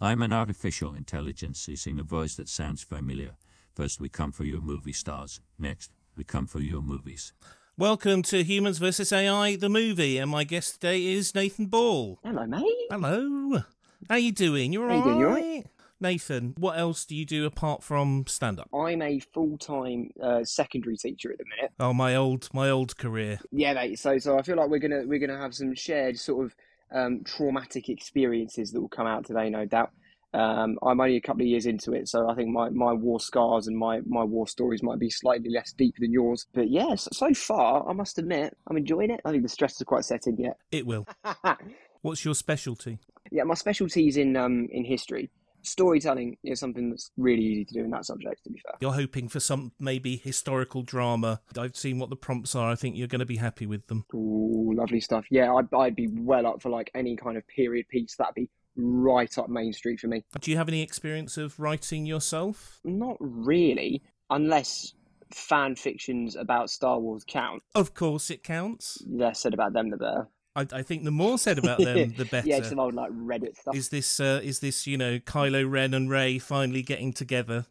I'm an artificial intelligence using a voice that sounds familiar. First, we come for your movie stars. Next, we come for your movies. Welcome to Humans vs. AI, the movie, and my guest today is Nathan Ball. Hello, mate. Hello. How you doing? You How you doing, you all right? alright? Nathan, what else do you do apart from stand up? I'm a full-time uh, secondary teacher at the minute. Oh, my old my old career. Yeah, mate. So, so I feel like we're gonna we're gonna have some shared sort of um, traumatic experiences that will come out today, no doubt. Um, I'm only a couple of years into it, so I think my, my war scars and my, my war stories might be slightly less deep than yours. But yes, so far, I must admit, I'm enjoying it. I think the stress is quite set in yet. It will. What's your specialty? yeah, my specialty is in um in history. Storytelling is something that's really easy to do in that subject. To be fair. You're hoping for some maybe historical drama. I've seen what the prompts are. I think you're going to be happy with them. Ooh, lovely stuff. Yeah, I'd, I'd be well up for like any kind of period piece. That'd be right up Main Street for me. Do you have any experience of writing yourself? Not really, unless fan fictions about Star Wars count. Of course, it counts. Less said about them, the better. I, I think the more said about them, the better. yeah, some old like Reddit stuff. Is this uh, is this you know Kylo Ren and Rey finally getting together?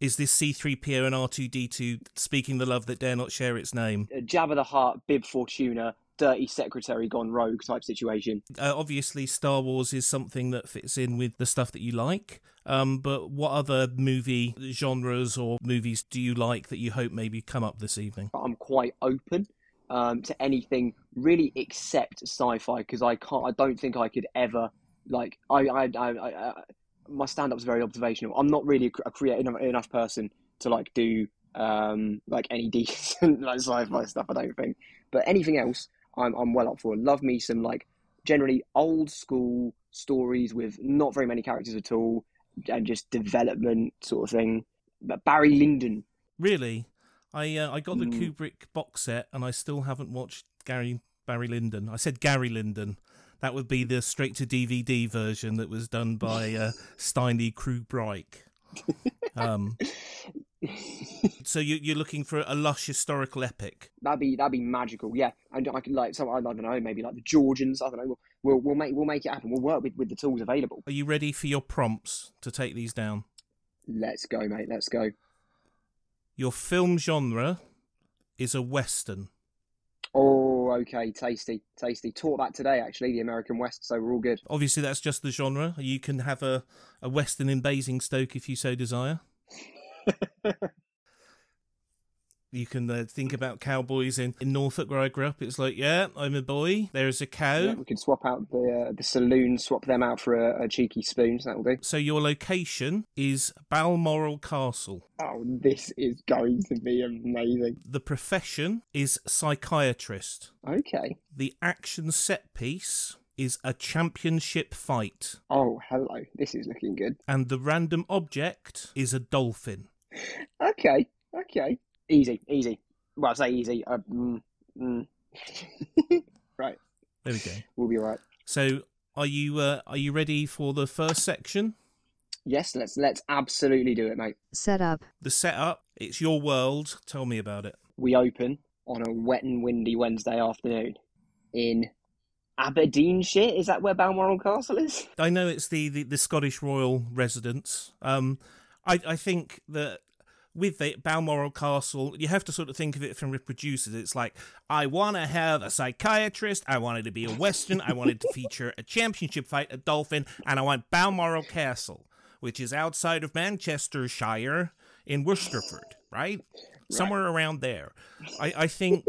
Is this C3PO and R2D2 speaking the love that dare not share its name? A Jabba the Hutt, Bib Fortuna, dirty secretary gone rogue type situation. Uh, obviously, Star Wars is something that fits in with the stuff that you like. Um, but what other movie genres or movies do you like that you hope maybe come up this evening? I'm quite open um, to anything really except sci-fi because I can't. I don't think I could ever like. I I I, I, my stand-up's very observational. I'm not really a creative enough, enough person to like do um like any decent like sci-fi stuff. I don't think. But anything else, I'm I'm well up for. Love me some like generally old school stories with not very many characters at all and just development sort of thing. But Barry Lyndon. Really, I uh, I got the Mm. Kubrick box set and I still haven't watched Gary Barry Lyndon. I said Gary Lyndon. That would be the straight to DVD version that was done by uh, Steiny Krubreich. Um, so you, you're looking for a lush historical epic. That'd be that'd be magical, yeah. And I could like so I don't know, maybe like the Georgians. I don't know. We'll we'll, we'll make we'll make it happen. We'll work with, with the tools available. Are you ready for your prompts to take these down? Let's go, mate. Let's go. Your film genre is a western. Oh, okay, tasty, tasty. Taught that today actually, the American West. So we're all good. Obviously, that's just the genre. You can have a, a western in Basingstoke if you so desire. You can uh, think about cowboys in, in Norfolk where I grew up. It's like, yeah, I'm a boy. There's a cow. Yeah, we can swap out the uh, the saloon, swap them out for a, a cheeky spoon. So that'll do. So your location is Balmoral Castle. Oh, this is going to be amazing. The profession is psychiatrist. Okay. The action set piece is a championship fight. Oh, hello. This is looking good. And the random object is a dolphin. Okay. Okay. Easy. Easy. Well, I say easy. Uh, mm, mm. right. There we go. We'll be right. So are you uh, are you ready for the first section? Yes. Let's let's absolutely do it, mate. Set up. The setup. It's your world. Tell me about it. We open on a wet and windy Wednesday afternoon in Aberdeenshire. Is that where Balmoral Castle is? I know it's the, the, the Scottish royal residence. Um, I I think that with the Balmoral Castle, you have to sort of think of it from the producers. It's like I want to have a psychiatrist. I wanted to be a western. I wanted to feature a championship fight, a dolphin, and I want Balmoral Castle, which is outside of Manchestershire in Worcestershire, right? Somewhere around there. I I think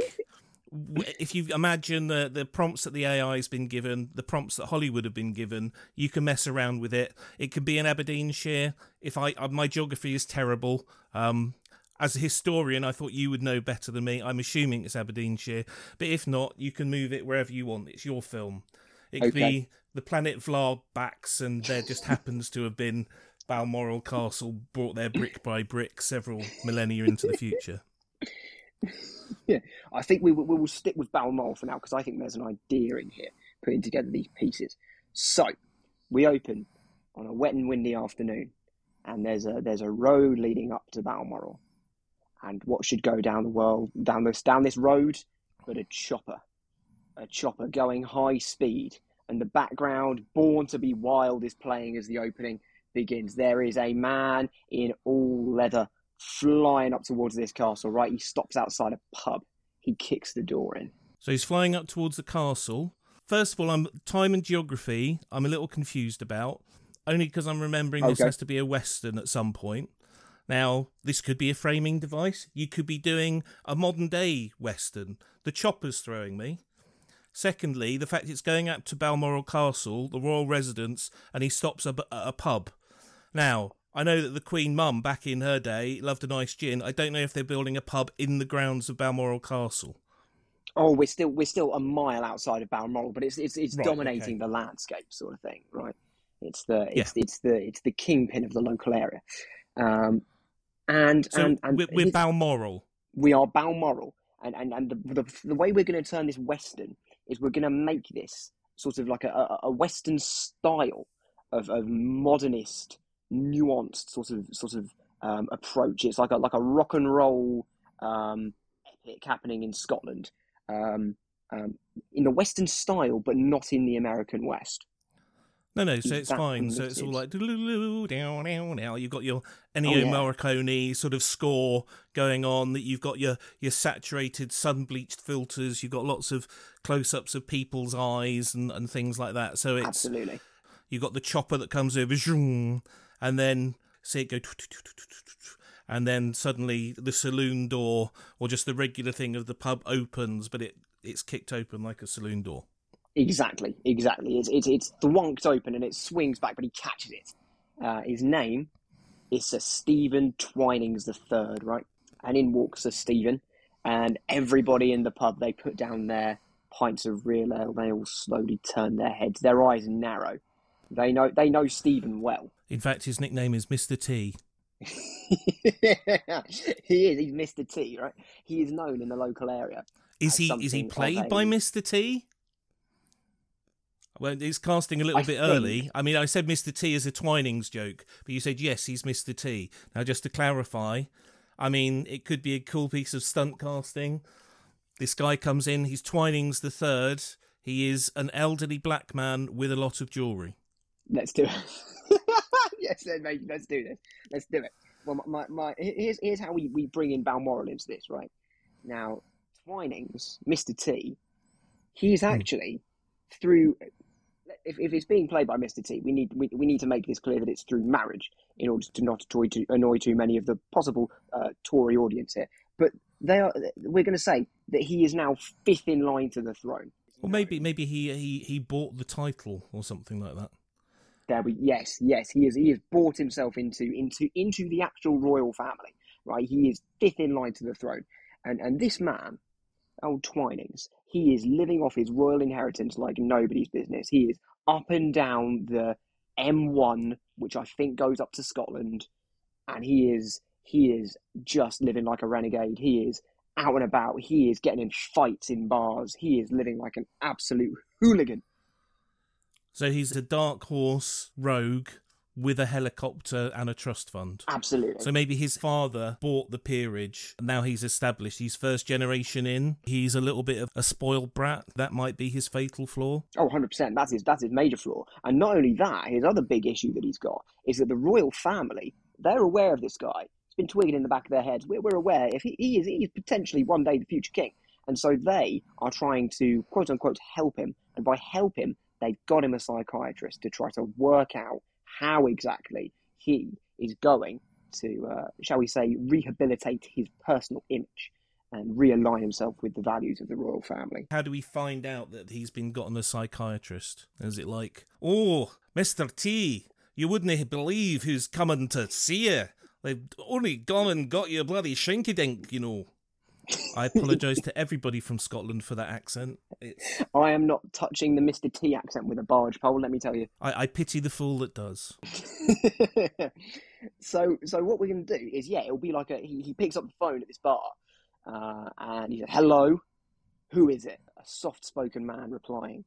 if you imagine the the prompts that the AI has been given, the prompts that Hollywood have been given, you can mess around with it. It could be in Aberdeenshire. If I uh, my geography is terrible, um, as a historian, I thought you would know better than me. I'm assuming it's Aberdeenshire, but if not, you can move it wherever you want. It's your film. It could Okay. be the planet Vlad backs, and there just happens to have been Balmoral Castle brought there brick by brick several millennia into the future. Yeah, I think we we will stick with Balmoral for now because I think there's an idea in here putting together these pieces. So we open on a wet and windy afternoon, and there's a there's a road leading up to Balmoral, and what should go down the world down this down this road, but a chopper, a chopper going high speed and the background, Born to Be Wild, is playing as the opening begins. There is a man in all leather flying up towards this castle, right? He stops outside a pub. He kicks the door in. So he's flying up towards the castle. First of all, I'm time and geography. I'm a little confused about, only because I'm remembering this has to be a western at some point. Now, this could be a framing device. You could be doing a modern day western. The chopper's throwing me. Secondly, the fact it's going up to Balmoral Castle, the royal residence, and he stops up at a pub. Now, I know that the Queen Mum back in her day loved a nice gin. I don't know if they're building a pub in the grounds of Balmoral Castle. Oh, we're still we're still a mile outside of Balmoral, but it's it's it's Right, dominating okay. the landscape, sort of thing, right? It's the it's it's the it's the kingpin of the local area, um, and So and and we're, we're Balmoral. we are Balmoral, and and and the, the the way we're going to turn this western is we're going to make this sort of like a, a, a western style of, of modernist, nuanced sort of sort of um, approach. It's like a like a rock and roll um, epic happening in Scotland, um, um, in the western style, but not in the American West. No, no, so it's fine. So it's all like down, down, down. You've got your Ennio Oh, yeah. Morricone sort of score going on. That you've got your your saturated sun bleached filters. You've got lots of close ups of people's eyes and, and things like that. So it's Absolutely. you've got the chopper that comes over, zoom, and then see it go, and then suddenly the saloon door or just the regular thing of the pub opens, but it it's kicked open like a saloon door. Exactly, exactly. It's it's it's thwonked open and it swings back, but he catches it. Uh, his name is Sir Stephen Twinings the Third, right? And in walks Sir Stephen, and everybody in the pub they put down their pints of real ale. They all slowly turn their heads. Their eyes narrow. They know they know Stephen well. In fact, his nickname is Mister T. he is. He's Mister T, right? He is known in the local area. Is he is he played by Mr. T? Well, it's casting a little I bit think- early. I mean, I said Mr. T is a Twinings joke, but you said yes, he's Mr. T. Now, just to clarify, I mean, it could be a cool piece of stunt casting. This guy comes in, he's Twinings the third. He is an elderly black man with a lot of jewellery. Let's do it. yes, then, mate, let's do this. Let's do it. Well, my, my, here's here's how we, we bring in Balmoral into this, right? Now, Twinings, Mr. T, he's actually through. If, if it's being played by Mr. T, we need we, we need to make this clear that it's through marriage in order to not annoy too, annoy too many of the possible uh, Tory audience here. But they are we're going to say that he is now fifth in line to the throne. Or maybe maybe he, he, he bought the title or something like that. There we yes, yes, he is he has bought himself into into into the actual royal family, right? He is fifth in line to the throne. And and this man, old Twinings, he is living off his royal inheritance like nobody's business. He is up and down the M1, which I think goes up to Scotland, and he is he is just living like a renegade. He is out and about. He is getting in fights in bars. He is living like an absolute hooligan. So he's a dark horse rogue with a helicopter and a trust fund. Absolutely. So maybe his father bought the peerage. Now he's established. He's first generation in. He's a little bit of a spoiled brat. That might be his fatal flaw. Oh, 100%. That's his, that's his major flaw. And not only that, his other big issue that he's got is that the royal family, they're aware of this guy. It's been twigging in the back of their heads. We're, we're aware if he, he is he is potentially one day the future king. And so they are trying to, quote unquote, help him. And by help him, they've got him a psychiatrist to try to work out how exactly he is going to, uh, shall we say, rehabilitate his personal image and realign himself with the values of the royal family. How do we find out that he's been gotten a psychiatrist? Is it like, oh, Mr. T, you wouldn't believe who's coming to see you. They've only gone and got you a bloody shinky dink, you know. I apologise to everybody from Scotland for that accent. It's, I am not touching the Mr. T accent with a barge pole, let me tell you. I, I pity the fool that does. so, so what we're going to do is, yeah, it'll be like a he, he picks up the phone at this bar, uh, and he says, "Hello, who is it?" A soft-spoken man replying,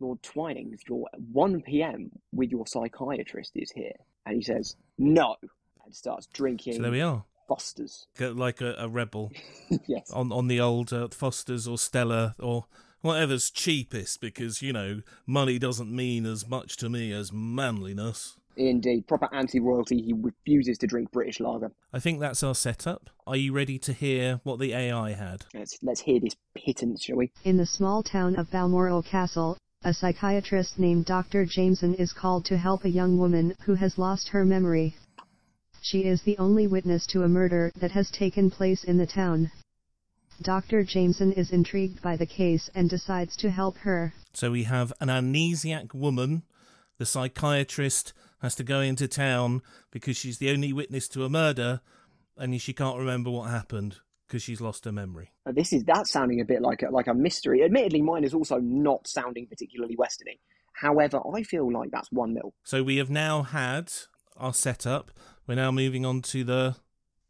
"Lord Twinings, your 1 p.m. with your psychiatrist is here," and he says, "No," and starts drinking So there we are. Fosters. Like a, a rebel yes, on, on the old uh, Fosters or Stella or Whatever's cheapest, because, you know, money doesn't mean as much to me as manliness. Indeed, proper anti-royalty. He refuses to drink British lager. I think that's our setup. Are you ready to hear what the AI had? Let's let's hear this pittance, shall we? In the small town of Balmoral Castle, a psychiatrist named Dr. Jameson is called to help a young woman who has lost her memory. She is the only witness to a murder that has taken place in the town. Dr. Jameson is intrigued by the case and decides to help her. So we have an amnesiac woman. The psychiatrist has to go into town because she's the only witness to a murder and she can't remember what happened because she's lost her memory. This is that sounding a bit like a, like a mystery. Admittedly, mine is also not sounding particularly westerny. However, I feel like that's one nil. So we have now had our setup. We're now moving on to the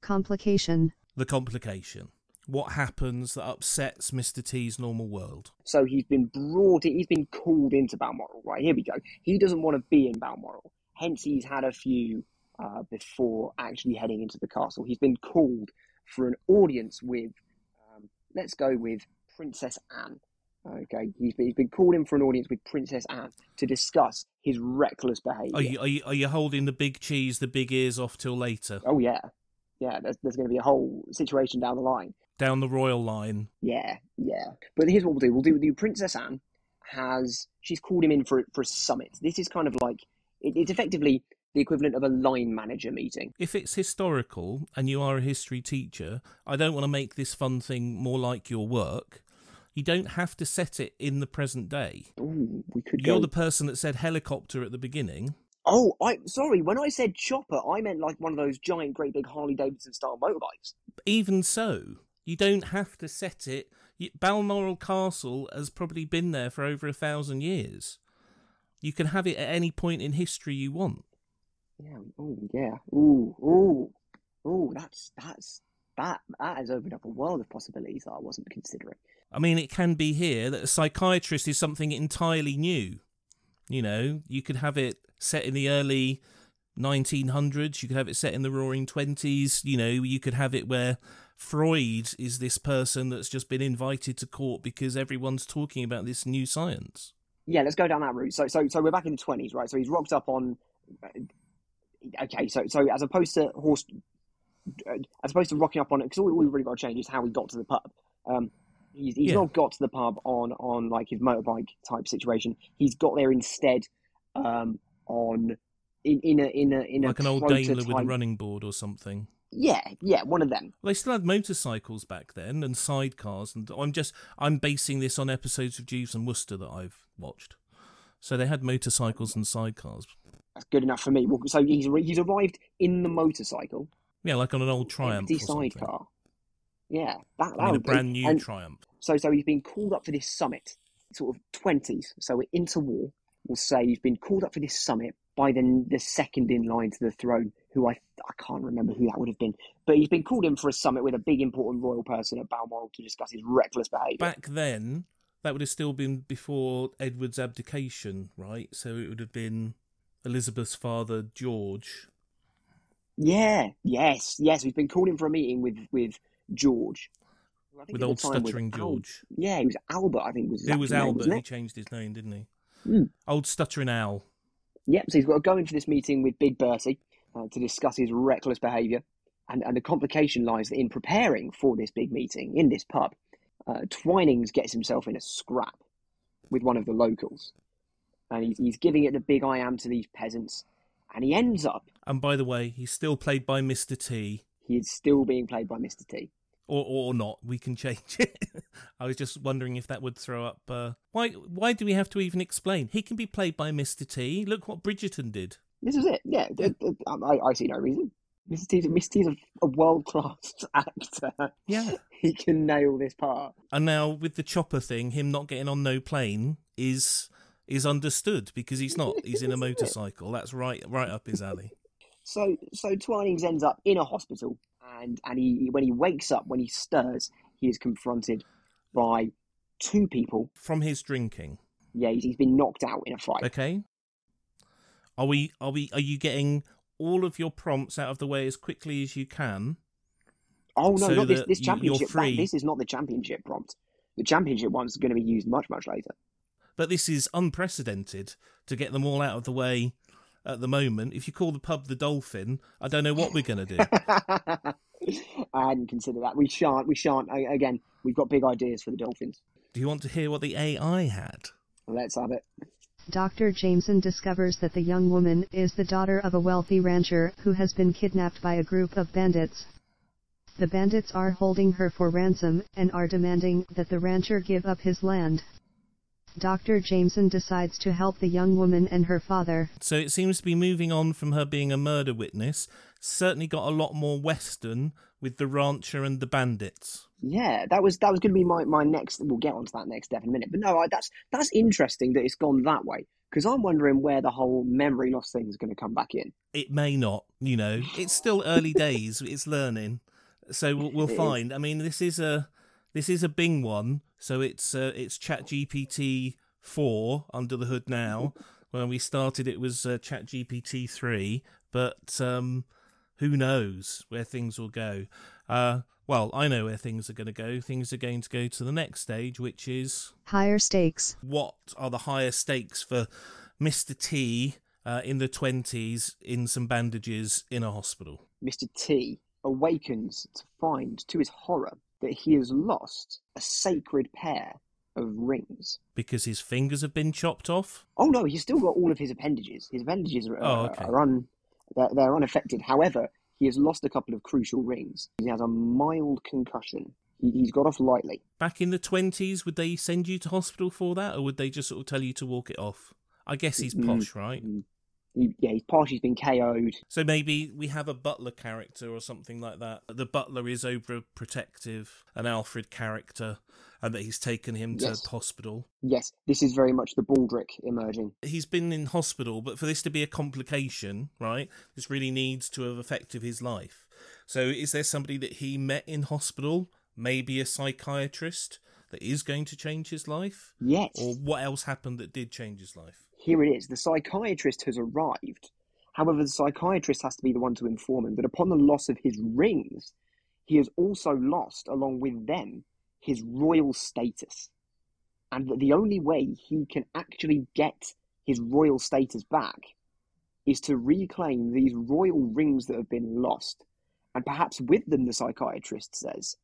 Complication. the complication. What happens that upsets Mr. T's normal world? So he's been brought. He's been called into Balmoral. Right here we go. He doesn't want to be in Balmoral. Hence, he's had a few uh, before actually heading into the castle. He's been called for an audience with. Um, let's go with Princess Anne. Okay, he's been, he's been called in for an audience with Princess Anne to discuss his reckless behaviour. Are you, are you are you holding the big cheese, the big ears off till later? Oh yeah, yeah. There's there's going to be a whole situation down the line. Down the royal line. Yeah, yeah. But here's what we'll do. We'll do. We'll do Princess Anne has she's called him in for for a summit. This is kind of like it, it's effectively the equivalent of a line manager meeting. If it's historical and you are a history teacher, I don't want to make this fun thing more like your work. You don't have to set it in the present day. Ooh, we could You're go. the person that said helicopter at the beginning. Oh, I sorry. When I said chopper, I meant like one of those giant, great big Harley Davidson style motorbikes. Even so, you don't have to set it. Balmoral Castle has probably been there for over a thousand years. You can have it at any point in history you want. Yeah. Oh, yeah. Ooh, ooh, ooh. That's that's that that has opened up a world of possibilities that I wasn't considering. I mean, it can be here that a psychiatrist is something entirely new. You know, you could have it set in the early 1900s, you could have it set in the roaring 20s, you know, you could have it where Freud is this person that's just been invited to court because everyone's talking about this new science. Yeah, let's go down that route. So, so, so we're back in the twenties, right? So he's rocked up on. Okay, so, so as opposed to horse, as opposed to rocking up on it, because all we've really got to change is how he got to the pub. Um, he's he's Yeah. not got to the pub on on like his motorbike type situation. He's got there instead, um, on in in a in a in like a an old Daimler prototype. with a running board or something. Yeah, yeah, one of them. They still had motorcycles back then and sidecars, and I'm just I'm basing this on episodes of Jeeves and Wooster that I've watched. So they had motorcycles and sidecars. That's good enough for me. Well, so he's he's arrived in the motorcycle, Yeah, like on an old Triumph. empty sidecar. Yeah, that, that I mean, a be- brand new and- Triumph. So, so he's been called up for this summit, sort of twenties. So we're into war. We'll say he's been called up for this summit by the the second in line to the throne, who I I can't remember who that would have been, but he's been called in for a summit with a big important royal person at Balmoral to discuss his reckless behaviour. Back then, that would have still been before Edward's abdication, right? So it would have been Elizabeth's father, George. Yeah, yes, yes. He's been called in for a meeting with with George. who I think With old stuttering Al- George. Yeah, he was Albert. I think was his It was name, Albert. He it? changed his name, didn't he? Hmm. Old stuttering Al. Yep, so he's got to go into this meeting with Big Bertie uh, to discuss his reckless behaviour. And, and the complication lies in preparing for this big meeting in this pub. Uh, Twinings gets himself in a scrap with one of the locals. And he's, he's giving it the big I am to these peasants. And he ends up, And by the way, he's still played by Mr. T. he is still being played by Mr. T. Or, or not, we can change it. I was just wondering if that would throw up. Uh, why? Why do we have to even explain? He can be played by Mr. T. Look what Bridgerton did. This is it. Yeah, I, I see no reason. Mr. T's, Mr. T's a, a world class actor. Yeah. He can nail this part. And now with the chopper thing, him not getting on no plane is is understood because he's not. He's in a motorcycle. That's right, right up his alley. So so Twinings ends up in a hospital, and and he when he wakes up, when he stirs, he is confronted by two people. From his drinking. Yeah, he's, he's been knocked out in a fight. Okay. Are we? Are we? Are you getting all of your prompts out of the way as quickly as you can? Oh no, so not this this championship. that- this is not the championship prompt. The championship one's going to be used much, much later. But this is unprecedented to get them all out of the way at the moment. If you call the pub the Dolphin, I don't know what we're going to do. I hadn't considered that. We shan't. We shan't. I, again, we've got big ideas for the Dolphins. do you want to hear what the AI had? Let's have it. Dr. Jameson discovers that the young woman is the daughter of a wealthy rancher who has been kidnapped by a group of bandits. The bandits are holding her for ransom and are demanding that the rancher give up his land. Dr. Jameson decides to help the young woman and her father. So it seems to be moving on from her being a murder witness. Certainly got a lot more Western with the rancher and the bandits. Yeah, that was that was going to be my, my next. We'll get onto that next step in a minute. But no, I, that's that's interesting that it's gone that way because I'm wondering where the whole memory loss thing is going to come back in. It may not, you know. It's still early days. It's learning, so we'll, we'll It is. find. I mean, this is a this is a Bing one, so it's uh, it's ChatGPT four under the hood now. When we started, it was uh, ChatGPT three, but um, who knows where things will go? Uh, well, I know where things are going to go. Things are going to go to the next stage, which is Higher stakes. what are the higher stakes for Mr. T uh, in the 20s in some bandages in a hospital? Mr. T awakens to find, to his horror, that he has lost a sacred pair of rings. Because his fingers have been chopped off? Oh no, he's still got all of his appendages. His appendages are, Oh, okay. are un, they're, they're unaffected. However, he has lost a couple of crucial rings. He has a mild concussion. He, he's got off lightly. Back in the 20s, would they send you to hospital for that, or would they just sort of tell you to walk it off? I guess he's Mm, posh, right? mm. He, yeah, he's partially been KO'd. So maybe we have a butler character or something like that. The butler is overprotective, an Alfred character, and that he's taken him to Yes. hospital. Yes, this is very much the Baldrick emerging. he's been in hospital, but for this to be a complication, right? This really needs to have affected his life. So, is there somebody that he met in hospital, maybe a psychiatrist, that is going to change his life? Yes. Or what else happened that did change his life? Here it is. The psychiatrist has arrived. However, the psychiatrist has to be the one to inform him that upon the loss of his rings, he has also lost, along with them, his royal status. And that the only way he can actually get his royal status back is to reclaim these royal rings that have been lost. And perhaps with them, the psychiatrist says,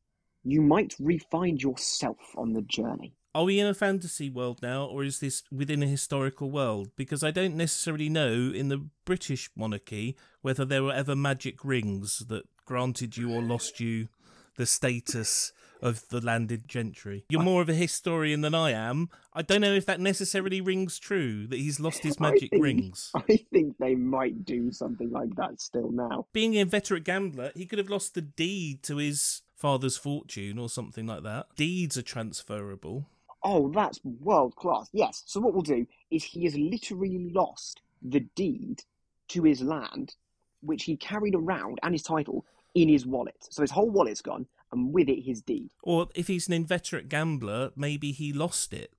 you might re-find yourself on the journey. Are we in a fantasy world now, or is this within a historical world? Because I don't necessarily know in the British monarchy whether there were ever magic rings that granted you or lost you the status of the landed gentry. You're more of a historian than I am. I don't know if that necessarily rings true that he's lost his I magic think- rings. I think they might do something like that still now. Being a inveterate gambler, he could have lost the deed to his father's fortune or something like that. Deeds are transferable. Oh, that's world class. Yes. So what we'll do is he has literally lost the deed to his land, which he carried around and his title in his wallet. So his whole wallet's gone, and with it his deed. Or if he's an inveterate gambler, maybe he lost it.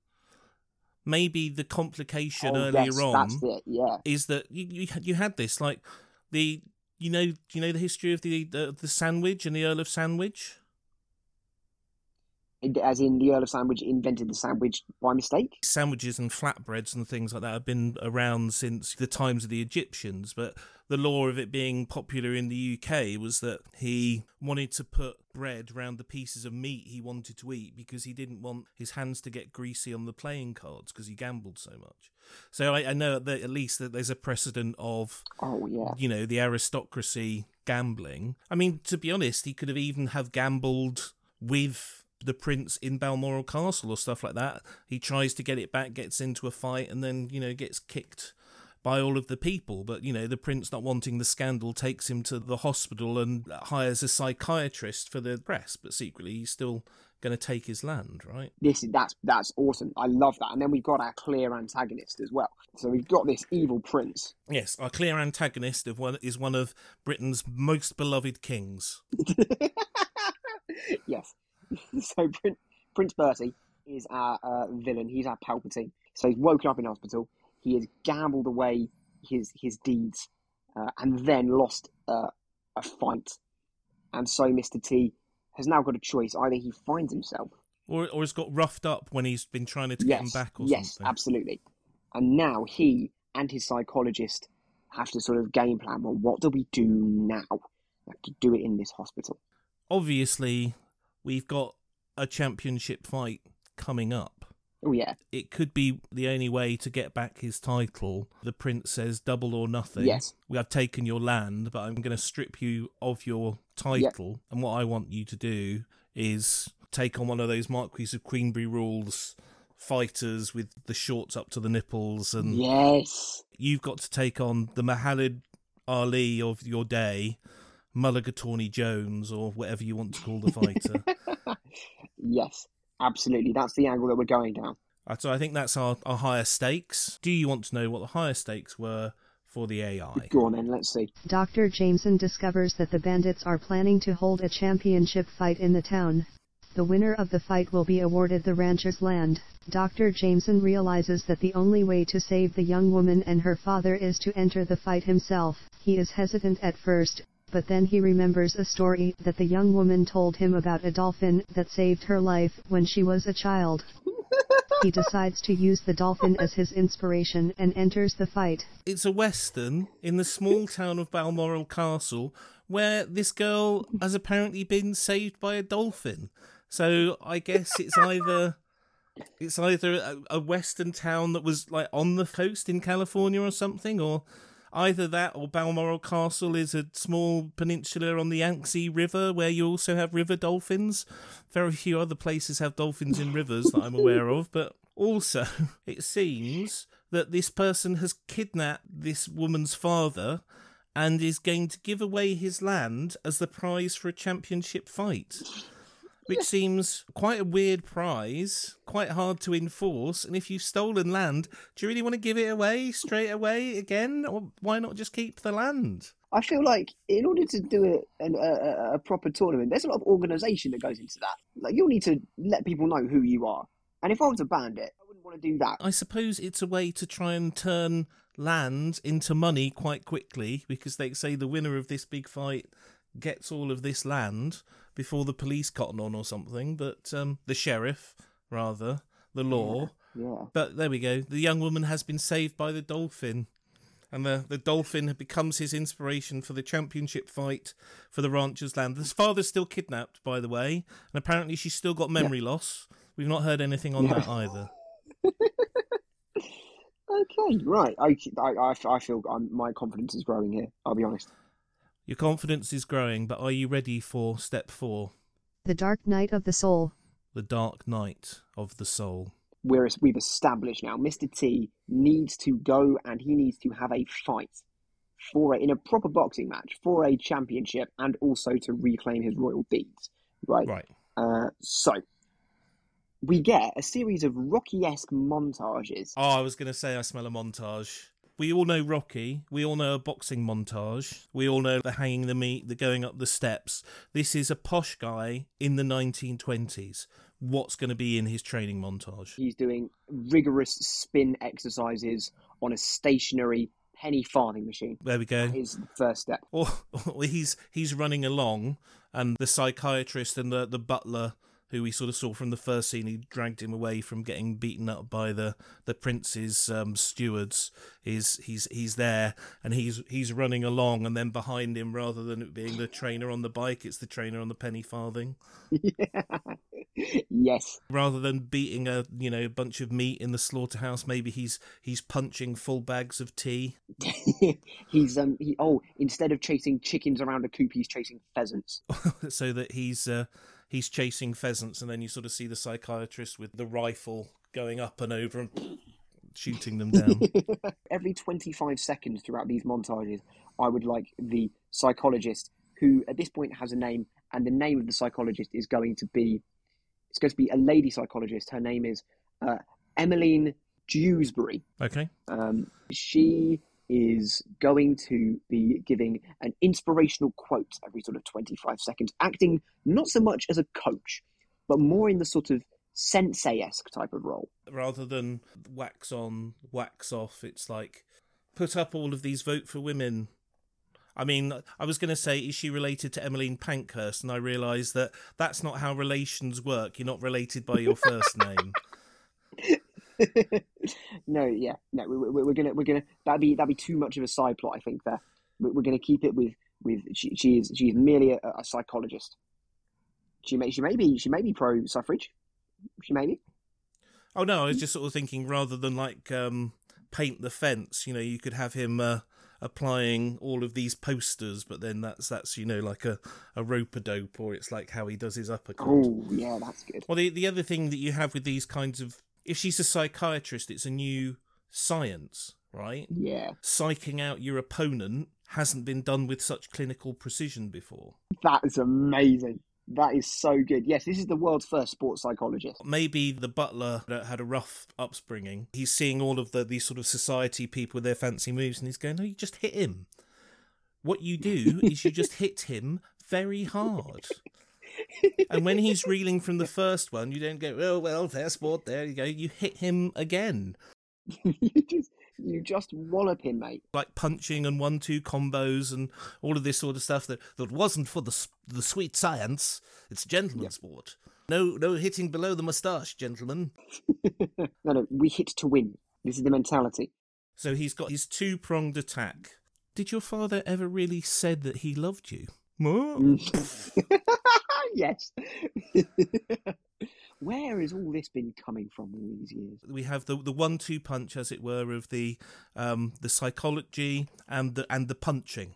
Maybe the complication oh, earlier yes, on that's it. Yeah. is that you, you had- you had this like the you know you know the history of the the, the sandwich and the Earl of Sandwich. As in, the Earl of Sandwich invented the sandwich by mistake. Sandwiches and flatbreads and things like that have been around since the times of the Egyptians, but the law of it being popular in the UK was that he wanted to put bread round the pieces of meat he wanted to eat because he didn't want his hands to get greasy on the playing cards because he gambled so much. So I, I know that at least that there's a precedent of Oh yeah. you know the aristocracy gambling. I mean, to be honest, he could have even have gambled with the prince in Balmoral Castle or stuff like that. He tries to get it back, gets into a fight, and then you know gets kicked by all of the people. But you know the prince, not wanting the scandal, takes him to the hospital and hires a psychiatrist for the press. But secretly, he's still going to take his land, right? This is that's that's awesome. I love that. And then we've got our clear antagonist as well. So we've got this evil prince. Yes, our clear antagonist of one is one of Britain's most beloved kings. yes. so Prince, Prince Bertie is our uh, villain. He's our Palpatine. So he's woken up in hospital. He has gambled away his his deeds, uh, and then lost uh, a fight. And so Mr. T has now got a choice. Either he finds himself or or has got roughed up when he's been trying to get him back or yes, something. absolutely. And now he and his psychologist have to sort of game plan. Well, what do we do now? We have to do it in this hospital. Obviously, we've got a championship fight coming up. Oh yeah, It could be the only way to get back his title. The prince says double or nothing. Yes. We have taken your land, but I'm going to strip you of your title. And what I want you to do is take on one of those Marquis of Queensberry rules fighters with the shorts up to the nipples and yes, you've got to take on the Muhammad Ali of your day, Mulligatawny Jones, or whatever you want to call the fighter. yes, absolutely. That's the angle that we're going down. So I think that's our, our higher stakes. Do you want to know what the higher stakes were for the AI? Go on then, let's see. Dr. Jameson discovers that the bandits are planning to hold a championship fight in the town. The winner of the fight will be awarded the rancher's land. Dr. Jameson realizes that the only way to save the young woman and her father is to enter the fight himself. He is hesitant at first, but then he remembers a story that the young woman told him about a dolphin that saved her life when she was a child. he decides to use the dolphin as his inspiration and enters the fight. It's a western in the small town of Balmoral Castle where this girl has apparently been saved by a dolphin. So I guess it's either it's either a, a western town that was like on the coast in California or something, or either that or Balmoral Castle is a small peninsula on the Yangtze River where you also have river dolphins. Very few other places have dolphins in rivers that I'm aware of, but also it seems that this person has kidnapped this woman's father and is going to give away his land as the prize for a championship fight. Which seems quite a weird prize, quite hard to enforce. And if you've stolen land, do you really want to give it away straight away again? Or why not just keep the land? I feel like in order to do it an, a, a proper tournament, there's a lot of organisation that goes into that. Like you'll need to let people know who you are. And if I was a bandit, I wouldn't want to do that. I suppose it's a way to try and turn land into money quite quickly because they say the winner of this big fight gets all of this land before the police cotton on or something, but um, the sheriff, rather, the law. Yeah. But there we go. The young woman has been saved by the dolphin. And the, the dolphin becomes his inspiration for the championship fight for the rancher's land. His father's still kidnapped, by the way, and apparently she's still got memory loss. We've not heard anything on Yeah. that either. Okay, right. I, I, I, feel um, my confidence is growing here. I'll be honest. Your confidence is growing, but are you ready for step four? The Dark Night of the Soul. The Dark Night of the Soul. We're, we've established now Mr. T needs to go and he needs to have a fight for a, in a proper boxing match for a championship and also to reclaim his royal deeds, Right. Right. Uh, so we get a series of Rocky-esque montages. Oh, I was going to say I smell a montage. We all know Rocky. We all know a boxing montage. We all know the hanging the meat, the going up the steps. This is a posh guy in the 1920s. What's going to be in his training montage? He's doing rigorous spin exercises on a stationary penny farthing machine. There we go. His first step. Or, oh, or he's he's running along, and the psychiatrist and the the butler, who we sort of saw from the first scene, he dragged him away from getting beaten up by the the prince's um, stewards. Is he's he's there, and he's he's running along, and then behind him, rather than it being the trainer on the bike, it's the trainer on the penny farthing. yes. Rather than beating a you know bunch of meat in the slaughterhouse, maybe he's he's punching full bags of tea. he's um he oh instead of chasing chickens around a coop he's chasing pheasants so that he's uh, he's chasing pheasants, and then you sort of see the psychiatrist with the rifle going up and over and shooting them down. every 25 seconds throughout these montages i would like the psychologist who at this point has a name and the name of the psychologist is going to be it's going to be a lady psychologist. Her name is uh, emmeline dewsbury. Okay, um, she is going to be giving an inspirational quote every sort of 25 seconds, acting not so much as a coach, but more in the sort of sensei esque type of role. rather than wax on, wax off, it's like put up all of these vote for women. I mean, I was going to say, is she related to Emmeline Pankhurst? And I realised that that's not how relations work. You're not related by your first name. no, yeah, no, we, we, we're gonna we're gonna that'd be that'd be too much of a side plot. I think there. We're, we're gonna keep it with with she, she is she is merely a, a psychologist. She may she may be she may be pro suffrage. She may be. Oh no, I was just sort of thinking rather than like um, paint the fence, you know, you could have him uh, applying all of these posters, but then that's that's you know like a a rope a dope, or it's like how he does his uppercut. Oh yeah, that's good. Well, the the other thing that you have with these kinds of if she's a psychiatrist, it's a new science, right? Yeah, Psyching out your opponent hasn't been done with such clinical precision before. that is amazing. That is so good. Yes, this is the world's first sports psychologist. Maybe the butler that had a rough upbringing. He's seeing all of the these sort of society people with their fancy moves, and he's going, "No, you just hit him. What you do is you just hit him very hard." And when he's reeling from the first one, you don't go, "Oh well, fair sport." There you go. You hit him again, you just you just wallop him, mate. like punching and one-two combos and all of this sort of stuff that that wasn't for the the sweet science. It's gentleman's sport. No, no hitting below the moustache, gentlemen. no, no, we hit to win. This is the mentality. So he's got his two pronged attack. Did your father ever really said that he loved you? What? yes. Where has all this been coming from all these years? We have the the one two punch, as it were, of the um the psychology and the and the punching.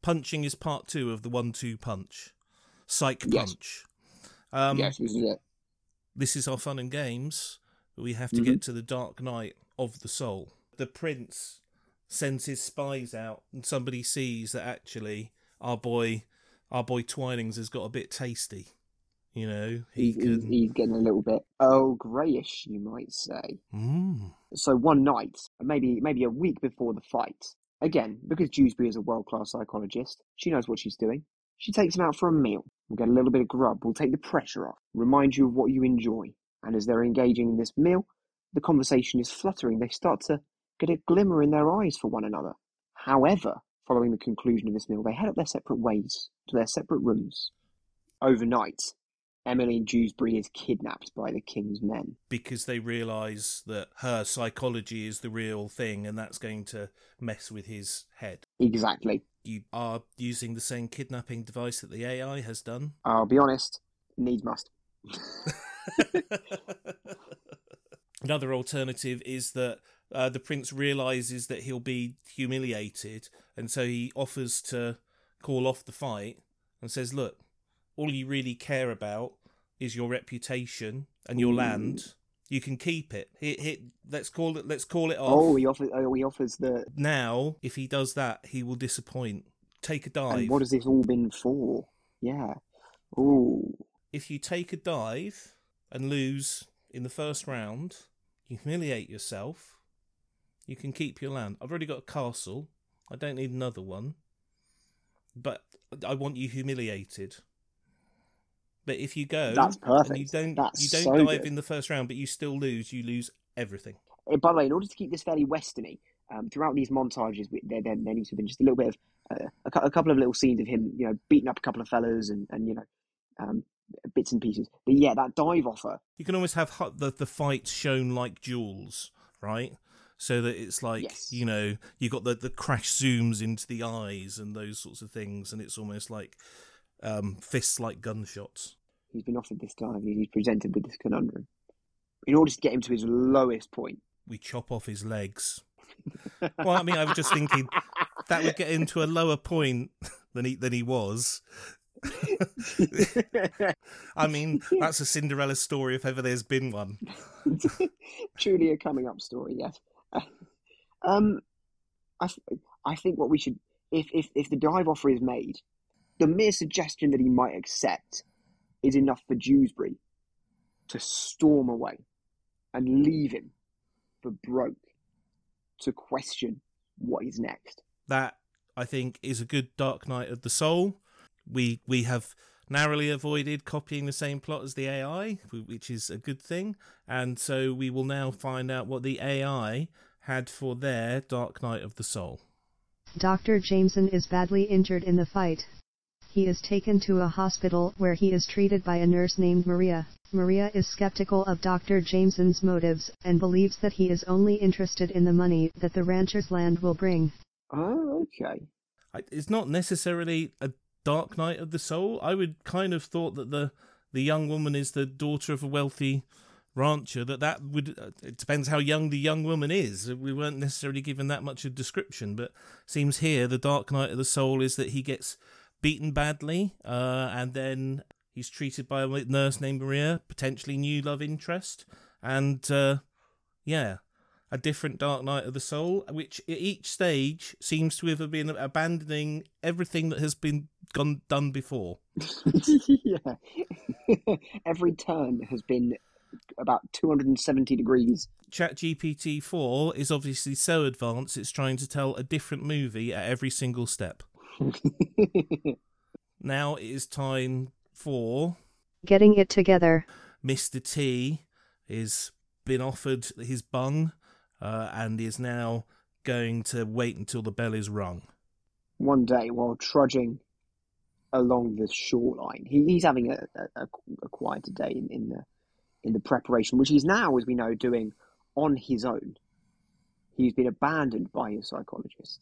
Punching is part two of the one two punch. Psych Yes. punch. Um, yes, this is it. this is our fun and games. We have to Mhm. get to the dark night of the soul. The prince sends his spies out, and somebody sees that actually our boy, our boy Twinings has got a bit tasty. You know, he He's, he's, can. he's getting a little bit oh greyish, you might say. Mm. So one night, maybe maybe a week before the fight, again because Dewsbury is a world class psychologist, she knows what she's doing. She takes him out for a meal. We'll get a little bit of grub. We'll take the pressure off. Remind you of what you enjoy. And as they're engaging in this meal, the conversation is fluttering. They start to get a glimmer in their eyes for one another. However, following the conclusion of this meal, they head up their separate ways to their separate rooms. Overnight, Emmeline Dewsbury is kidnapped by the king's men. because they realise that her psychology is the real thing, and that's going to mess with his head. Exactly. You are using the same kidnapping device that the AI has done. I'll be honest, needs must. Another alternative is that uh, the prince realizes that he'll be humiliated, and so he offers to call off the fight and says, "Look, all you really care about is your reputation and your Ooh. land. You can keep it. Hit, hit. Let's call it. Let's call it off." Oh, he offers. Oh, he offers the. now, if he does that, he will disappoint. Take a dive. And what has this all been for? Yeah. Ooh. if you take a dive and lose in the first round, you humiliate yourself. You can keep your land. I've already got a castle. I don't need another one. But I want you humiliated. But if you go That's and you don't That's you don't so dive good. in the first round, but you still lose, you lose everything. Uh, By the way, in order to keep this fairly westerny, um, throughout these montages, there, there, there needs to have been just a little bit of uh, a, a couple of little scenes of him, you know, beating up a couple of fellas and, and you know, um, bits and pieces. But yeah, that dive offer. You can almost have the the fights shown like jewels, right? So that it's like Yes. you know you got the the crash zooms into the eyes and those sorts of things, and it's almost like um, fists like gunshots. He's been offered this dive. He's presented with this conundrum. In order to get him to his lowest point, We chop off his legs. well, I mean, I was just thinking that would get him to a lower point than he than he was. I mean, that's a Cinderella story if ever there's been one. Truly a coming up story, yes. Um, I, I think what we should, if, if, if the dive offer is made, the mere suggestion that he might accept is enough for Dewsbury to storm away and leave him for broke to question what is next. that I think is a good Dark Night of the Soul. We we have narrowly avoided copying the same plot as the AI, which is a good thing, and so we will now find out what the AI had for their Dark Night of the Soul. Dr. Jameson is badly injured in the fight. He is taken to a hospital where he is treated by a nurse named Maria. Maria is skeptical of Dr. Jameson's motives and believes that he is only interested in the money that the rancher's land will bring. Oh, okay. It's not necessarily a dark night of the soul. I would kind of thought that the the young woman is the daughter of a wealthy rancher. That that would uh, it depends how young the young woman is. We weren't necessarily given that much of description, but seems here the dark night of the soul is that he gets beaten badly, uh, and then he's treated by a nurse named Maria, potentially new love interest, and uh, yeah, a different Dark Night of the Soul, which at each stage seems to have been abandoning everything that has been gone done before. yeah. Every turn has been about 270 degrees. ChatGPT 4 is obviously so advanced it's trying to tell a different movie at every single step. Now it is time for Getting it together. Mr. T is been offered his bung uh, and is now going to wait until the bell is rung. One day, while trudging along the shoreline, he, he's having a, a, a quieter day in, in the in the preparation, which he's now, as we know, doing on his own. He's been abandoned by his psychologist,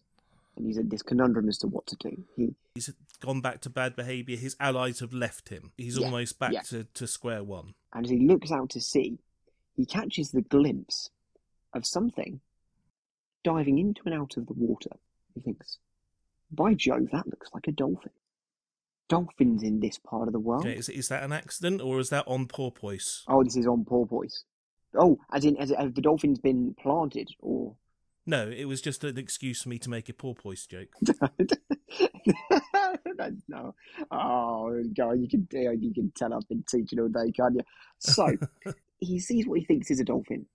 and he's in this conundrum as to what to do. He He's gone back to bad behaviour. His allies have left him. He's Yeah, almost back yeah. to, to square one. and as he looks out to sea, he catches the glimpse of something diving into and out of the water. He thinks, by Jove, that looks like a dolphin. Dolphins in this part of the world. Okay, is, is that an accident or is that on porpoise? Oh, this is on porpoise. Oh, as in, as have the dolphins been planted or? No, it was just an excuse for me to make a porpoise joke. No. Oh, God, you can you can tell I've been teaching all day, can't you? So he sees what he thinks is a dolphin.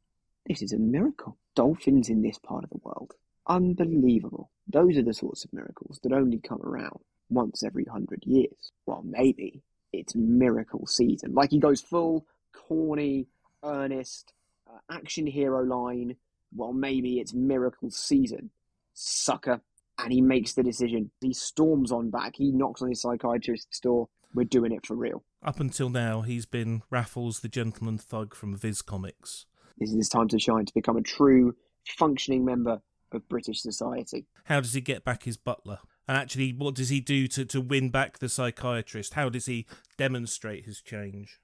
This is a miracle. Dolphins in this part of the world, unbelievable. Those are the sorts of miracles that only come around once every hundred years. Well, maybe it's miracle season. Like he goes full corny, earnest, uh, action hero line. Well, maybe it's miracle season, sucker and he makes the decision. He storms on back. He knocks on his psychiatrist's door. We're doing it for real. Up until now, he's been Raffles the Gentleman Thug from Viz Comics. This is his time to shine to become a true, functioning member of British society. How does he get back his butler? And actually, what does he do to, to win back the psychiatrist? How does he demonstrate his change?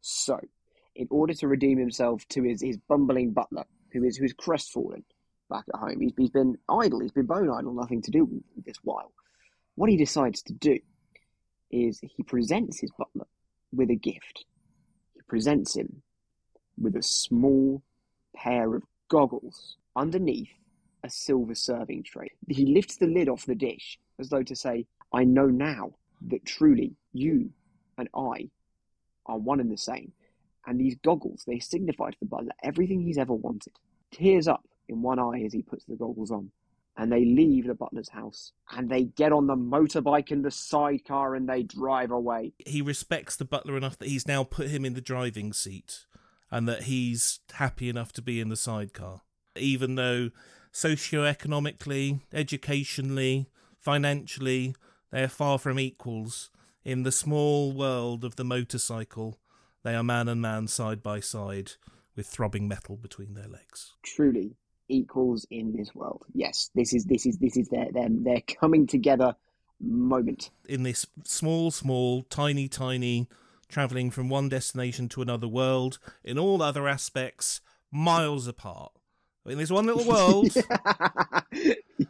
So, in order to redeem himself to his, his bumbling butler, who is who is crestfallen back at home, he's, he's been idle, he's been bone idle, nothing to do this while. What he decides to do is he presents his butler with a gift. He presents him with a small pair of goggles underneath a silver serving tray. He lifts the lid off the dish as though to say, I know now that truly you and I are one and the same. And these goggles, they signify to the butler everything he's ever wanted. Tears up in one eye as he puts the goggles on. And they leave the butler's house and they get on the motorbike and the sidecar and they drive away. He respects the butler enough that he's now put him in the driving seat and that he's happy enough to be in the sidecar. Even though socioeconomically, educationally, financially, they are far from equals, in the small world of the motorcycle, they are man and man side by side with throbbing metal between their legs. Truly equals in this world. Yes, this is this is this is their their, their coming together moment. in this small, small, tiny, tiny, traveling from one destination to another world, in all other aspects, miles apart. In this one little world,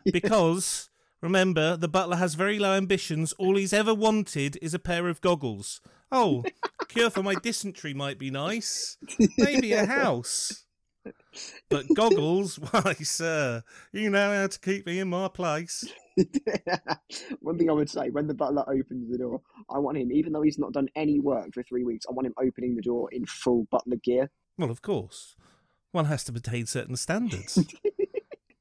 because remember, the butler has very low ambitions. All he's ever wanted is a pair of goggles. Oh, cure for my dysentery might be nice. Maybe a house. But goggles, why, sir, you know how to keep me in my place. One thing I would say when the butler opens the door, I want him, even though he's not done any work for three weeks, I want him opening the door in full butler gear. Well, of course. One has to maintain certain standards.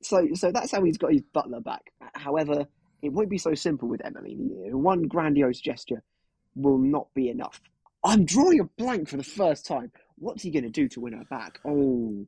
So, so that's how he's got his butler back. However, it won't be so simple with Emily. One grandiose gesture will not be enough. I'm drawing a blank for the first time. What's he going to do to win her back? Oh,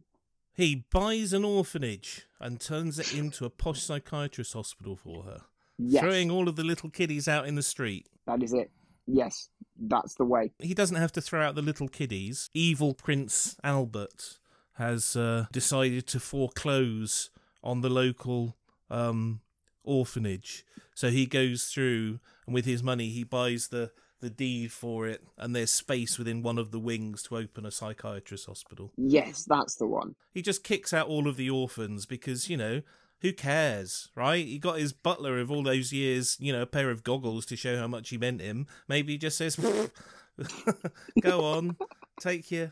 He buys an orphanage and turns it into a posh psychiatrist hospital for her, Yes, throwing all of the little kiddies out in the street. that is it. Yes, that's the way. He doesn't have to throw out the little kiddies. Evil Prince Albert has uh, decided to foreclose on the local um, orphanage. So he goes through and with his money he buys the, the deed for it and there's space within one of the wings to open a psychiatrist hospital. Yes, that's the one. He just kicks out all of the orphans because, you know, who cares, right? He got his butler of all those years, you know, a pair of goggles to show how much he meant him. Maybe he just says, "Go on, take your,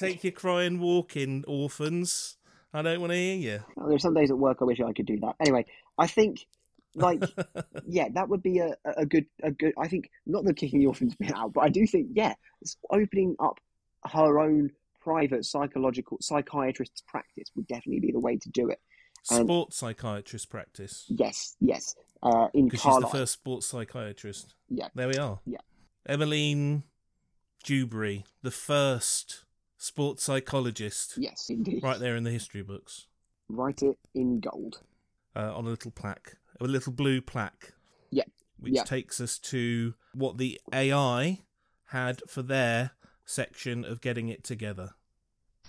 take your crying walking orphans. I don't want to hear you." Oh, There's some days at work I wish I could do that. Anyway, I think, like, yeah, that would be a, a good, a good. I think not the kicking the orphans bit out, but I do think, yeah, it's opening up her own private psychological psychiatrist's practice would definitely be the way to do it. And- Sports psychiatrist practice Yes, yes. Uh, in because she's the first sports psychiatrist. Yeah. there we are. Yeah. Emmeline Dewberry, the first sports psychologist, yes, indeed. right there in the history books. Write it in gold. uh, on a little plaque, a little blue plaque. Yeah, Which yeah. takes us to what the AI had for their section of getting it together.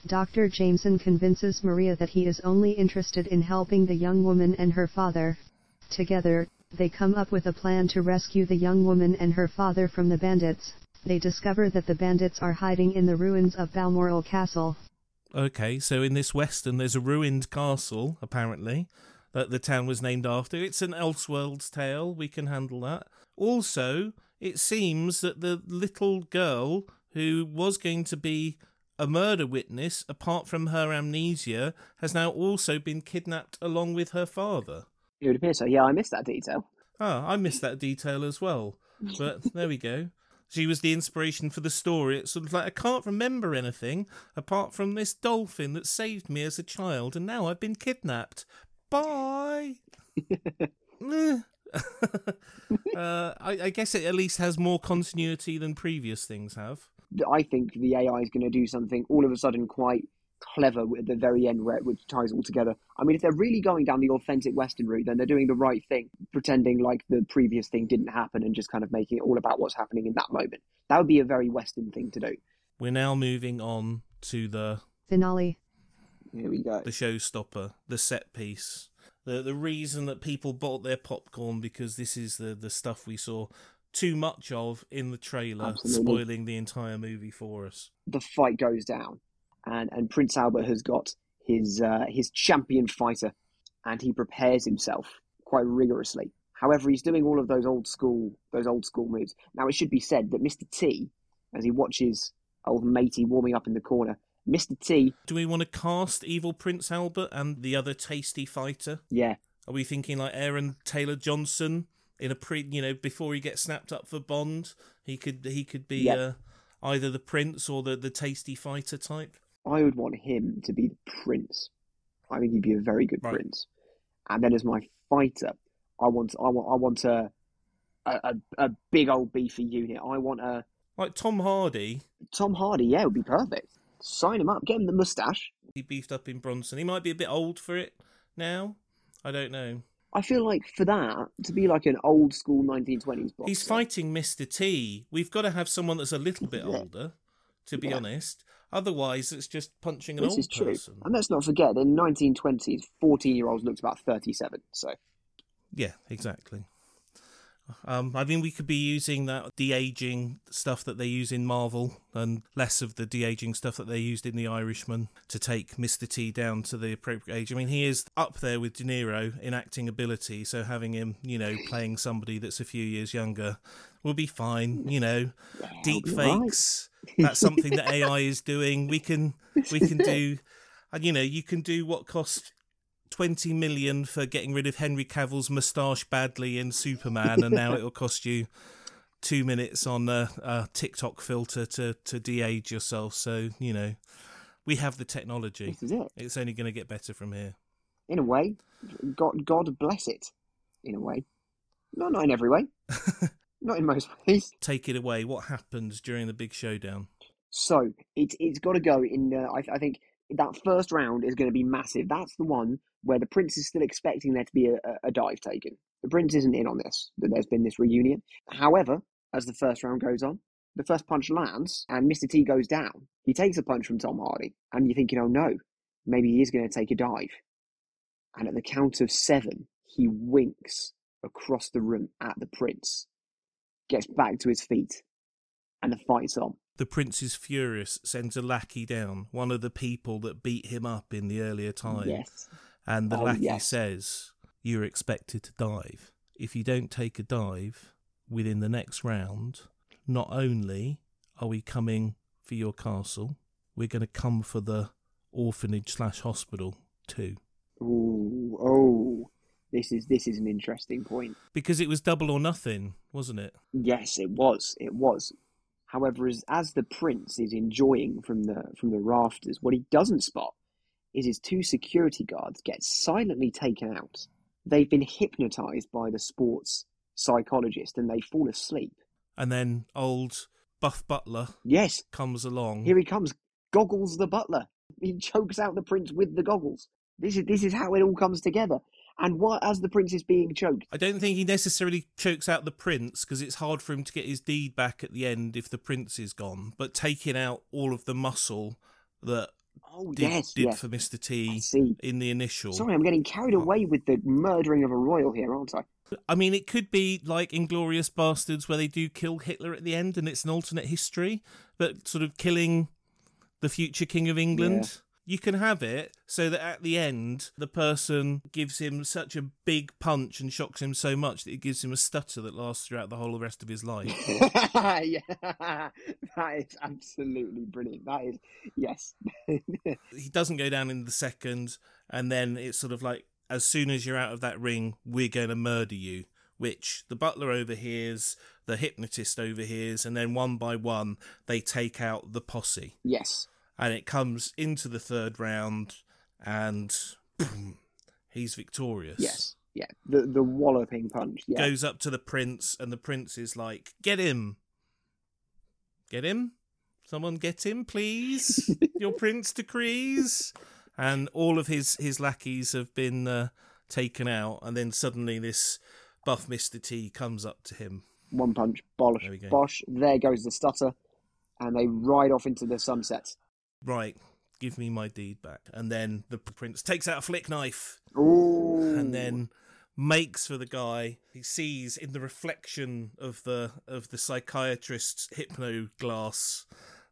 Dr. Jameson convinces Maria that he is only interested in helping the young woman and her father. Together, they come up with a plan to rescue the young woman and her father from the bandits. They discover that the bandits are hiding in the ruins of Balmoral Castle. Okay, so in this western, there's a ruined castle, apparently, that the town was named after. It's an Elseworlds tale. We can handle that. Also, it seems that the little girl who was going to be a murder witness, apart from her amnesia, has now also been kidnapped along with her father. It would appear so. Yeah, I missed that detail. Ah, I missed that detail as well. But there we go. She was the inspiration for the story. It's sort of like I can't remember anything apart from this dolphin that saved me as a child, and now I've been kidnapped. Bye. Uh, I, I guess it at least has more continuity than previous things have. I think the AI is going to do something all of a sudden quite clever at the very end, where which ties all together. I mean, if they're really going down the authentic Western route, then they're doing the right thing, pretending like the previous thing didn't happen and just kind of making it all about what's happening in that moment. That would be a very Western thing to do. We're now moving on to the Finale. Here we go. the showstopper, the set piece, the the reason that people bought their popcorn because this is the the stuff we saw too much of in the trailer, Absolutely. spoiling the entire movie for us. the fight goes down, and and Prince Albert has got his uh, his champion fighter, and he prepares himself quite rigorously. However, he's doing all of those old school those old school moves. Now, it should be said that Mister T, as he watches old matey warming up in the corner, Mister T, Do we want to cast evil Prince Albert and the other tasty fighter? yeah, Are we thinking like Aaron Taylor Johnson in a pre, you know, before he gets snapped up for Bond, he could he could be Yeah. uh, either the prince or the the tasty fighter type. I would want him to be the prince. I think he'd be a very good Right. prince. And then as my fighter, I want I want I want a a, a, a big old beefy unit. I want a Like Tom Hardy, Tom Hardy. Yeah, would be perfect. Sign him up. Get him the mustache. he beefed up in Bronson. He might be a bit old for it now. I don't know. I feel like for that to be like an old school 1920s boxer. He's fighting Mr. T. We've got to have someone that's a little bit Yeah. older, to be Yeah. honest. Otherwise, it's just punching an This old is true. person. And let's not forget, in 1920s, 14 year olds looked about 37. So Yeah, exactly. Um, I mean, we could be using that de aging stuff that they use in Marvel and less of the de aging stuff that they used in The Irishman to take Mr. T down to the appropriate age. I mean, he is up there with De Niro in acting ability, so having him, you know, playing somebody that's a few years younger will be fine. You know, deep you're right. That's something that AI is doing. We can we can do, and you know, you can do what cost 20 million for getting rid of Henry Cavill's moustache badly in Superman, and now it'll cost you two minutes on a, a TikTok filter to, to de age yourself. So, you know, we have the technology. this is it. It's only going to get better from here. In a way, God, God bless it. In a way. Not, not in every way. not in most ways. Take it away. What happens during the big showdown? So it, it's got to go in, uh, I, I think, that first round is going to be massive. That's the one where the prince is still expecting there to be a, a dive taken. The prince isn't in on this. That there's been this reunion. However, as the first round goes on, the first punch lands and Mr. T goes down. He takes a punch from Tom Hardy, and you're thinking, oh no, maybe he is going to take a dive. And at the count of seven, he winks across the room at the prince, gets back to his feet, and the fight's on. The prince is furious, sends a lackey down, one of the people that beat him up in the earlier time. Yes. And the Oh, lackey yes. says, You're expected to dive. If you don't take a dive within the next round, not only are we coming for your castle, we're going to come for the orphanage slash hospital too. Ooh, oh, this is this is an interesting point. Because it was double or nothing, wasn't it? Yes, it was. It was. However, as as the prince is enjoying from the from the rafters, what he doesn't spot is his two security guards get silently taken out. They've been hypnotized by the sports psychologist and they fall asleep. And then old Buff Butler Yes, comes along. here he comes, Goggles the butler. He chokes out the prince with the goggles. This is this is how it all comes together. And what as the prince is being choked, I don't think he necessarily chokes out the prince because it's hard for him to get his deed back at the end if the prince is gone. But taking out all of the muscle that oh did, yes, did yes, for Mr. T in the initial. Sorry, I'm getting carried away with the murdering of a royal here, aren't I? I mean, it could be like Inglourious Basterds where they do kill Hitler at the end and it's an alternate history, but sort of killing the future King of England. You can have it so that at the end, the person gives him such a big punch and shocks him so much that it gives him a stutter that lasts throughout the whole rest of his life. yeah, that is absolutely brilliant. That is, yes. he doesn't go down in the second, and then it's sort of like as soon as you're out of that ring, we're going to murder you. Which the butler overhears, the hypnotist overhears, and then one by one they take out the posse, yes. And it comes into the third round, and boom, he's victorious. Yes. Yeah. The the walloping punch. Yeah. Goes up to the prince, and the prince is like, "Get him, get him, someone get him, please. Your prince decrees." And all of his his lackeys have been uh, taken out, and then suddenly this buff Mister T comes up to him. One punch. Bosh. There. Bosh. There goes the stutter, and they ride off into the sunset. Right, give me my deed back. And then the prince takes out a flick knife Ooh. and then makes for the guy. He sees in the reflection of the of the psychiatrist's hypno glass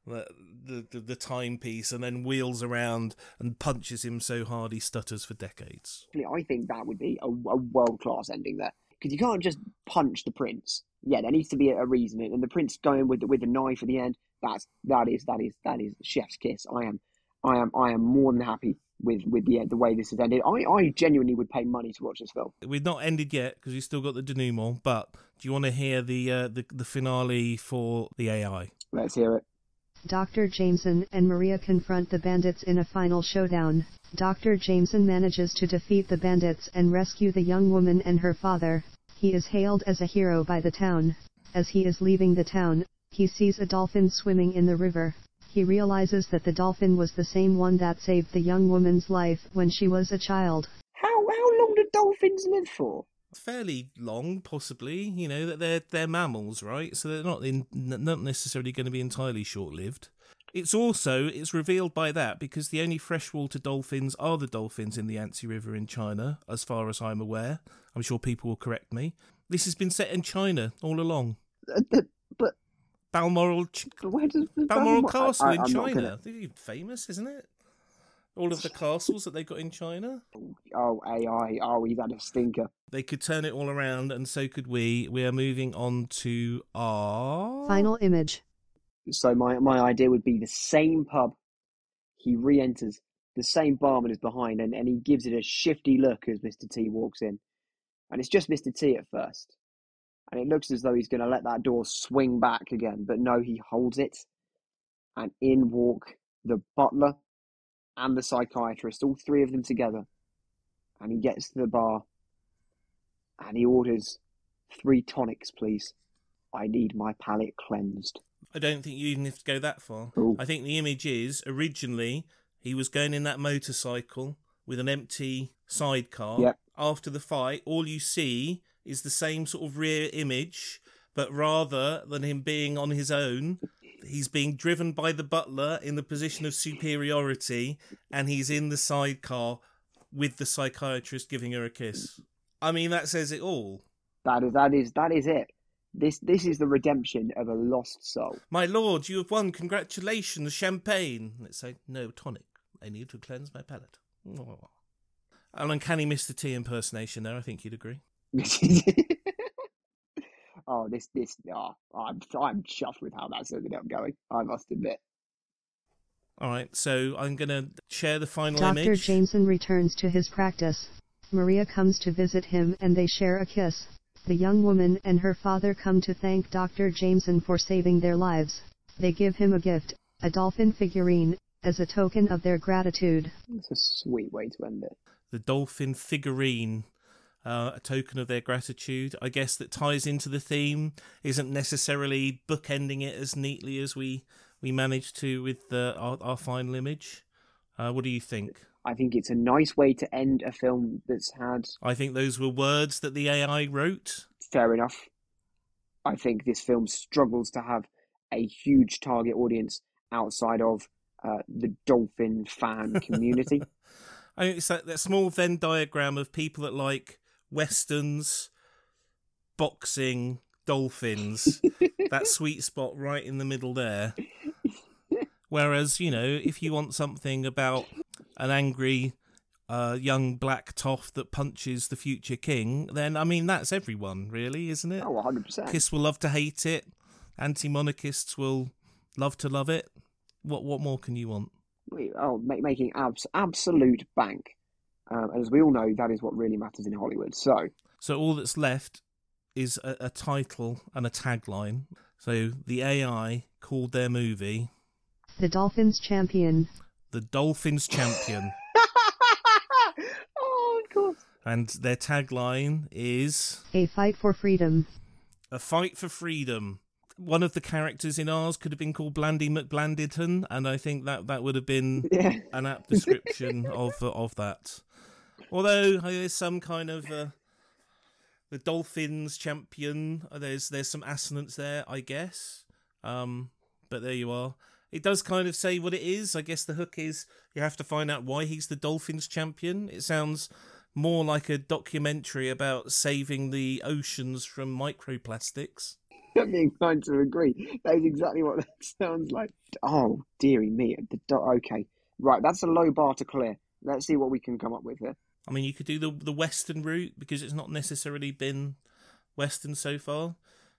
the, the the timepiece, and then wheels around and punches him so hard he stutters for decades. I think that would be a, a world class ending there because you can't just punch the prince. Yeah, there needs to be a, a reason, and the prince going with the, with the knife at the end. That's that is that is that is chef's kiss. I am, I am, I am more than happy with with the the way this has ended. I I genuinely would pay money to watch this film. We've not ended yet because we've still got the denouement. But do you want to hear the uh, the the finale for the AI? Let's hear it. Dr. Jameson and Maria confront the bandits in a final showdown. Dr. Jameson manages to defeat the bandits and rescue the young woman and her father. He is hailed as a hero by the town. As he is leaving the town, he sees a dolphin swimming in the river. He realizes that the dolphin was the same one that saved the young woman's life when she was a child. How how long do dolphins live for? fairly long, possibly. You know that they're they're mammals, right? So they're not in, not necessarily going to be entirely short lived. It's also it's revealed by that because the only freshwater dolphins are the dolphins in the Yangtze River in China, as far as I'm aware. I'm sure people will correct me. This has been set in China all along. Uh, but Balmoral, where does the Balmoral I- Castle I- in I'm China. gonna- They're famous, isn't it? All of the castles that they got in China. Oh AI. Oh, he's had a stinker. They could turn it all around, and so could we. We are moving on to our Final image. So my my idea would be the same pub. He re-enters. The same barman is behind, and, and he gives it a shifty look as Mr. T walks in, and it's just Mr. T at first, and it looks as though he's going to let that door swing back again, but no, he holds it, and in walk the butler and the psychiatrist, all three of them together, and he gets to the bar, and he orders three tonics, please. I need my palate cleansed. I don't think you even have to go that far. Ooh. I think the image is originally He was going in that motorcycle with an empty sidecar. Yep. After the fight, all you see is the same sort of rear image, but rather than him being on his own, he's being driven by the butler in the position of superiority, and he's in the sidecar with the psychiatrist giving her a kiss. I mean, that says it all. That is that is that is it. This this is the redemption of a lost soul. My lord, you have won. Congratulations, champagne. Let's say no tonic. I need to cleanse my palate. An uncanny Mr. T impersonation there. I think you'd agree. oh, this this oh, I'm I'm chuffed with how that's ended up going. I must admit. All right, so I'm gonna share the final Dr. image. Jameson returns to his practice. Maria comes to visit him and they share a kiss. The young woman and her father come to thank Dr. Jameson for saving their lives. They give him a gift, a dolphin figurine, as a token of their gratitude. It's a sweet way to end it. the dolphin figurine, uh, a token of their gratitude. I guess that ties into the theme. Isn't necessarily bookending it as neatly as we we managed to with the, our, our final image. Uh, what do you think? I think it's a nice way to end a film that's had I think those were words that the AI wrote. fair enough. I think this film struggles to have a huge target audience outside of uh, the dolphin fan community. I mean, it's that, that small Venn diagram of people that like westerns, boxing, dolphins. that sweet spot right in the middle there. Whereas, you know, if you want something about an angry uh, young black toff that punches the future king, then I mean that's everyone, really, isn't it? oh, 100%. Kiss will love to hate it. Anti-monarchists will love to love it. What what more can you want? We- Oh, make, making abs- absolute bank. Um, and as we all know, that is what really matters in Hollywood. So, So all that's left is a, a title and a tagline. So the AI called their movie The Dolphins champion. The Dolphins Champion. oh, of course. and their tagline is A fight for freedom. A Fight for Freedom. One of the characters in ours could have been called Blandy McBlanditon, and I think that that would have been Yeah. an apt description of uh, of that. Although uh, there's some kind of uh, the Dolphins champion. uh, There's there's some assonance there, I guess. Um, but there you are. It does kind of say what it is. I guess the hook is you have to find out why he's the Dolphins champion. It sounds more like a documentary about saving the oceans from microplastics. I'm inclined to agree. That is exactly what that sounds like. Oh, dearie me. The do- okay. Right, that's a low bar to clear. Let's see what we can come up with here. I mean, you could do the the Western route because it's not necessarily been Western so far.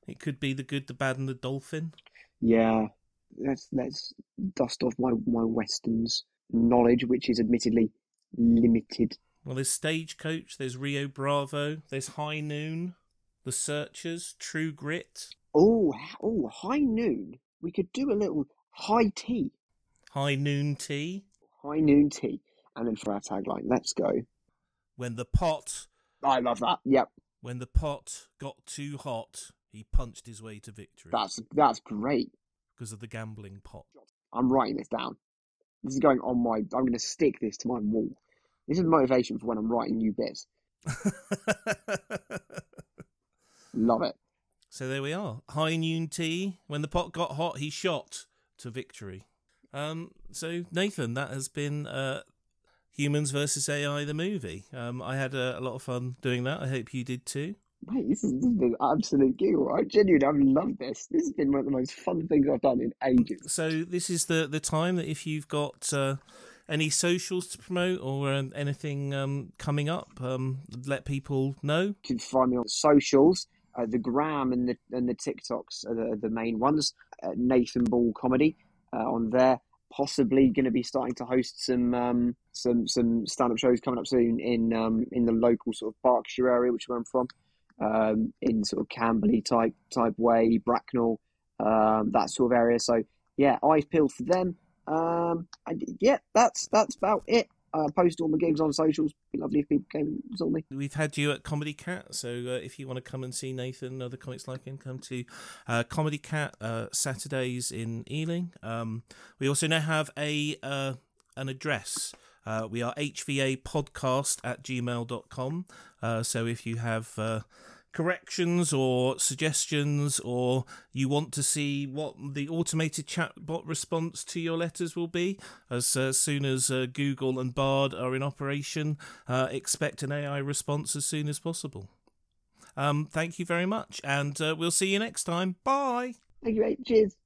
It could be the good, the bad, and the dolphin. Yeah, let's let's dust off my my westerns knowledge, which is admittedly limited. Well, there's Stagecoach, there's Rio Bravo, there's High Noon, The Searchers, True Grit, Oh, oh, high noon. We could do a little high tea, High Noon Tea, high noon tea, and then for our tagline, let's go. When the pot, I love that. Yep, when the pot got too hot, he punched his way to victory that's that's great. because of the gambling pot. I'm writing this down. This is going on my. I'm going to stick this to my wall. This is motivation for when I'm writing new bits. Love it. So there we are. High noon tea. When the pot got hot, he shot to victory. Um, so Nathan, that has been uh, Humans versus AI, the movie. Um, I had a, a lot of fun doing that. I hope you did too. Mate, this is, this has been an absolute giggle. I genuinely I've loved this. This has been one of the most fun things I've done in ages. So this is the the time that if you've got uh, any socials to promote or uh, anything um, coming up, um, let people know. You can find me on socials. Uh, the gram and the and the TikToks are the, the main ones. Uh, Nathan Ball comedy uh, on there. Possibly going to be starting to host some um, some some stand up shows coming up soon in um, in the local sort of Berkshire area, which where I'm from, um, in sort of Camberley type type way, Bracknell, um, that sort of area. So yeah, eyes peeled for them. Um, and yeah, that's that's about it. Uh, post all my gigs on socials. Be lovely if people came and saw me. We've had you at Comedy Cat, so uh, if you want to come and see Nathan and other comics like him, come to uh, Comedy Cat uh, Saturdays in Ealing. Um, we also now have a uh, an address. Uh, we are hvapodcast at gmail.com. Uh, so if you have uh, corrections or suggestions, or you want to see what the automated chatbot response to your letters will be, as uh, soon as uh, Google and Bard are in operation, uh, expect an AI response as soon as possible. Um, thank you very much, and uh, we'll see you next time. Bye. Thank you. Cheers.